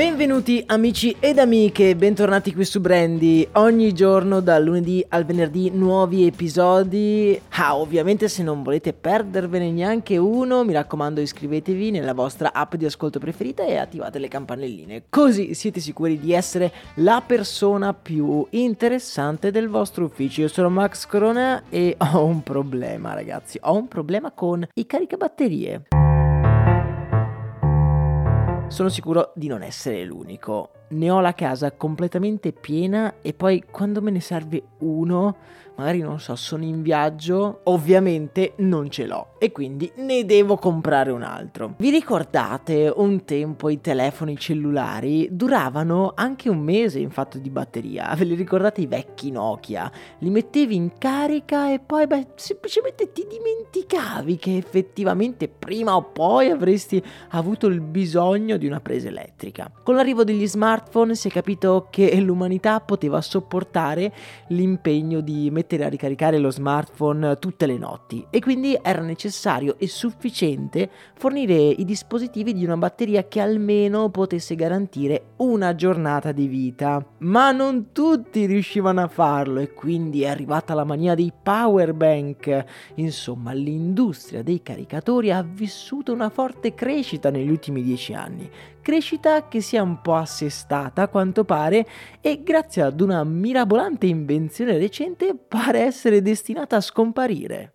Benvenuti amici ed amiche, bentornati qui su Brandy. Ogni giorno dal lunedì al venerdì nuovi episodi. Ah, ovviamente se non volete perdervene neanche uno, mi raccomando iscrivetevi nella vostra app di ascolto preferita e attivate le campanelline. Così siete sicuri di essere la persona più interessante del vostro ufficio. Io sono Max Corona e ho un problema, ragazzi. Ho un problema con i caricabatterie. Sono sicuro di non essere l'unico. Ne ho la casa completamente piena e poi quando me ne serve uno magari non so, sono in viaggio, ovviamente non ce l'ho e quindi ne devo comprare un altro. Vi ricordate un tempo i telefoni cellulari duravano anche un mese in fatto di batteria? Ve li ricordate i vecchi Nokia? Li mettevi in carica e poi beh, semplicemente ti dimenticavi che effettivamente prima o poi avresti avuto il bisogno di una presa elettrica. Con l'arrivo degli smartphone si è capito che l'umanità poteva sopportare l'impegno di mettere a ricaricare lo smartphone tutte le notti e quindi era necessario e sufficiente fornire i dispositivi di una batteria che almeno potesse garantire una giornata di vita. Ma non tutti riuscivano a farlo e quindi è arrivata la mania dei power bank. Insomma, l'industria dei caricatori ha vissuto una forte crescita negli ultimi dieci anni crescita che si è un po' assestata a quanto pare e grazie ad una mirabolante invenzione recente pare essere destinata a scomparire.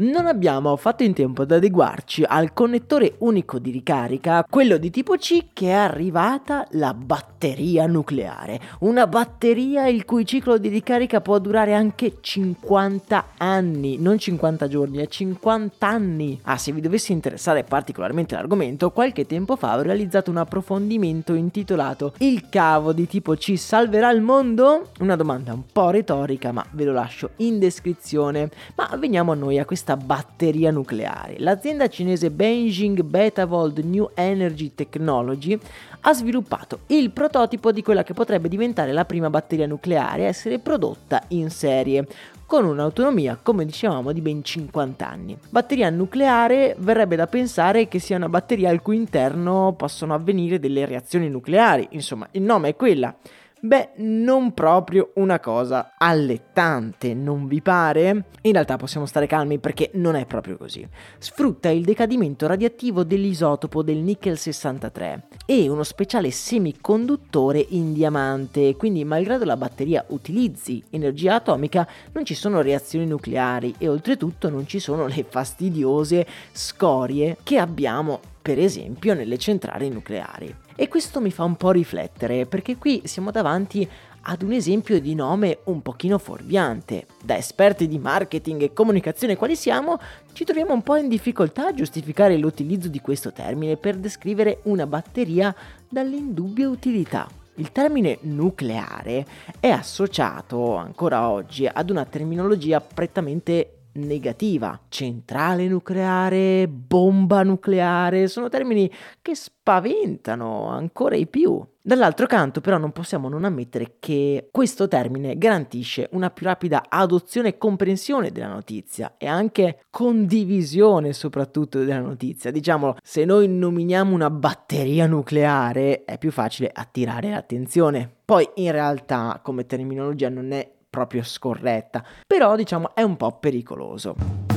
Non abbiamo fatto in tempo ad adeguarci al connettore unico di ricarica, quello di tipo C, che è arrivata la batteria nucleare. Una batteria il cui ciclo di ricarica può durare anche 50 anni, non 50 giorni, è 50 anni. Ah, se vi dovesse interessare particolarmente l'argomento, qualche tempo fa ho realizzato un approfondimento intitolato Il cavo di tipo C salverà il mondo? Una domanda un po' retorica, ma ve lo lascio in descrizione. Ma veniamo a noi a questa batteria nucleare. L'azienda cinese Beijing Betavold New Energy Technology ha sviluppato il prototipo di quella che potrebbe diventare la prima batteria nucleare a essere prodotta in serie con un'autonomia, come dicevamo, di ben 50 anni. Batteria nucleare verrebbe da pensare che sia una batteria al cui interno possono avvenire delle reazioni nucleari, insomma, il nome è quella. Beh, non proprio una cosa allettante, non vi pare? In realtà possiamo stare calmi perché non è proprio così. Sfrutta il decadimento radioattivo dell'isotopo del nickel 63 e uno speciale semiconduttore in diamante, quindi malgrado la batteria utilizzi energia atomica non ci sono reazioni nucleari e oltretutto non ci sono le fastidiose scorie che abbiamo per esempio nelle centrali nucleari. E questo mi fa un po' riflettere perché qui siamo davanti ad un esempio di nome un pochino fuorviante. Da esperti di marketing e comunicazione quali siamo, ci troviamo un po' in difficoltà a giustificare l'utilizzo di questo termine per descrivere una batteria dall'indubbia utilità. Il termine nucleare è associato ancora oggi ad una terminologia prettamente negativa. Centrale nucleare, bomba nucleare, sono termini che spaventano ancora di più. Dall'altro canto però non possiamo non ammettere che questo termine garantisce una più rapida adozione e comprensione della notizia e anche condivisione soprattutto della notizia. Diciamolo, se noi nominiamo una batteria nucleare è più facile attirare l'attenzione. Poi in realtà come terminologia non è proprio scorretta, però diciamo è un po' pericoloso.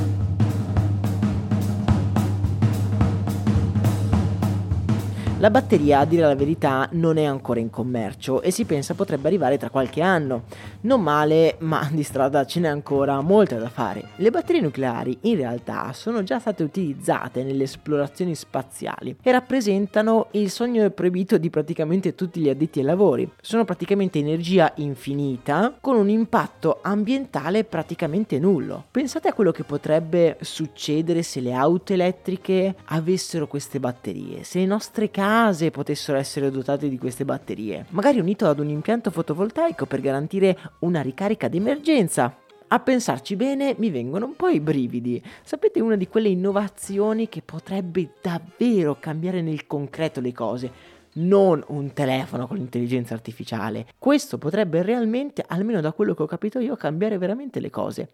La batteria, a dire la verità, non è ancora in commercio e si pensa potrebbe arrivare tra qualche anno. Non male, ma di strada ce n'è ancora molta da fare. Le batterie nucleari in realtà sono già state utilizzate nelle esplorazioni spaziali e rappresentano il sogno proibito di praticamente tutti gli addetti ai lavori. Sono praticamente energia infinita con un impatto ambientale praticamente nullo. Pensate a quello che potrebbe succedere se le auto elettriche avessero queste batterie, se le nostre case potessero essere dotate di queste batterie, magari unito ad un impianto fotovoltaico per garantire una ricarica d'emergenza. A pensarci bene mi vengono un po' i brividi. Sapete una di quelle innovazioni che potrebbe davvero cambiare nel concreto le cose? non un telefono con l'intelligenza artificiale. Questo potrebbe realmente, almeno da quello che ho capito io, cambiare veramente le cose.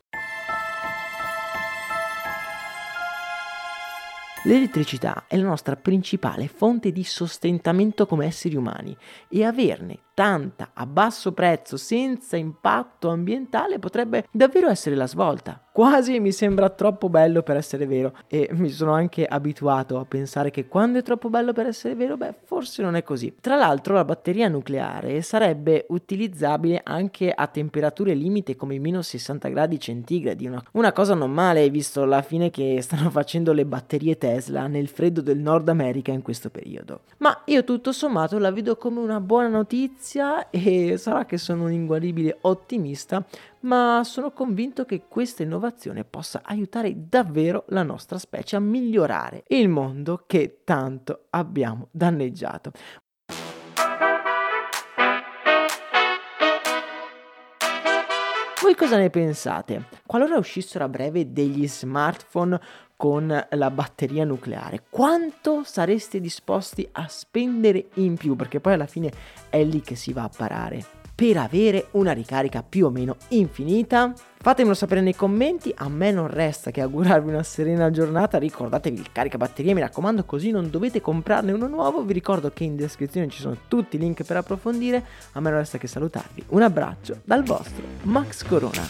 L'elettricità è la nostra principale fonte di sostentamento come esseri umani e averne tanta a basso prezzo senza impatto ambientale potrebbe davvero essere la svolta. Quasi mi sembra troppo bello per essere vero e mi sono anche abituato a pensare che quando è troppo bello per essere vero, beh, forse non è così. Tra l'altro la batteria nucleare sarebbe utilizzabile anche a temperature limite come i meno 60 gradi centigradi, una, una cosa non male visto la fine che stanno facendo le batterie Tesla nel freddo del Nord America in questo periodo. Ma io tutto sommato la vedo come una buona notizia notizia e sarà che sono un inguaribile ottimista, ma sono convinto che questa innovazione possa aiutare davvero la nostra specie a migliorare il mondo che tanto abbiamo danneggiato. Voi cosa ne pensate? Qualora uscissero a breve degli smartphone con la batteria nucleare, quanto sareste disposti a spendere in più? Perché poi alla fine è lì che si va a parare per avere una ricarica più o meno infinita? Fatemelo sapere nei commenti, a me non resta che augurarvi una serena giornata, ricordatevi il caricabatterie mi raccomando così non dovete comprarne uno nuovo, vi ricordo che in descrizione ci sono tutti i link per approfondire, a me non resta che salutarvi, un abbraccio dal vostro Max Corona.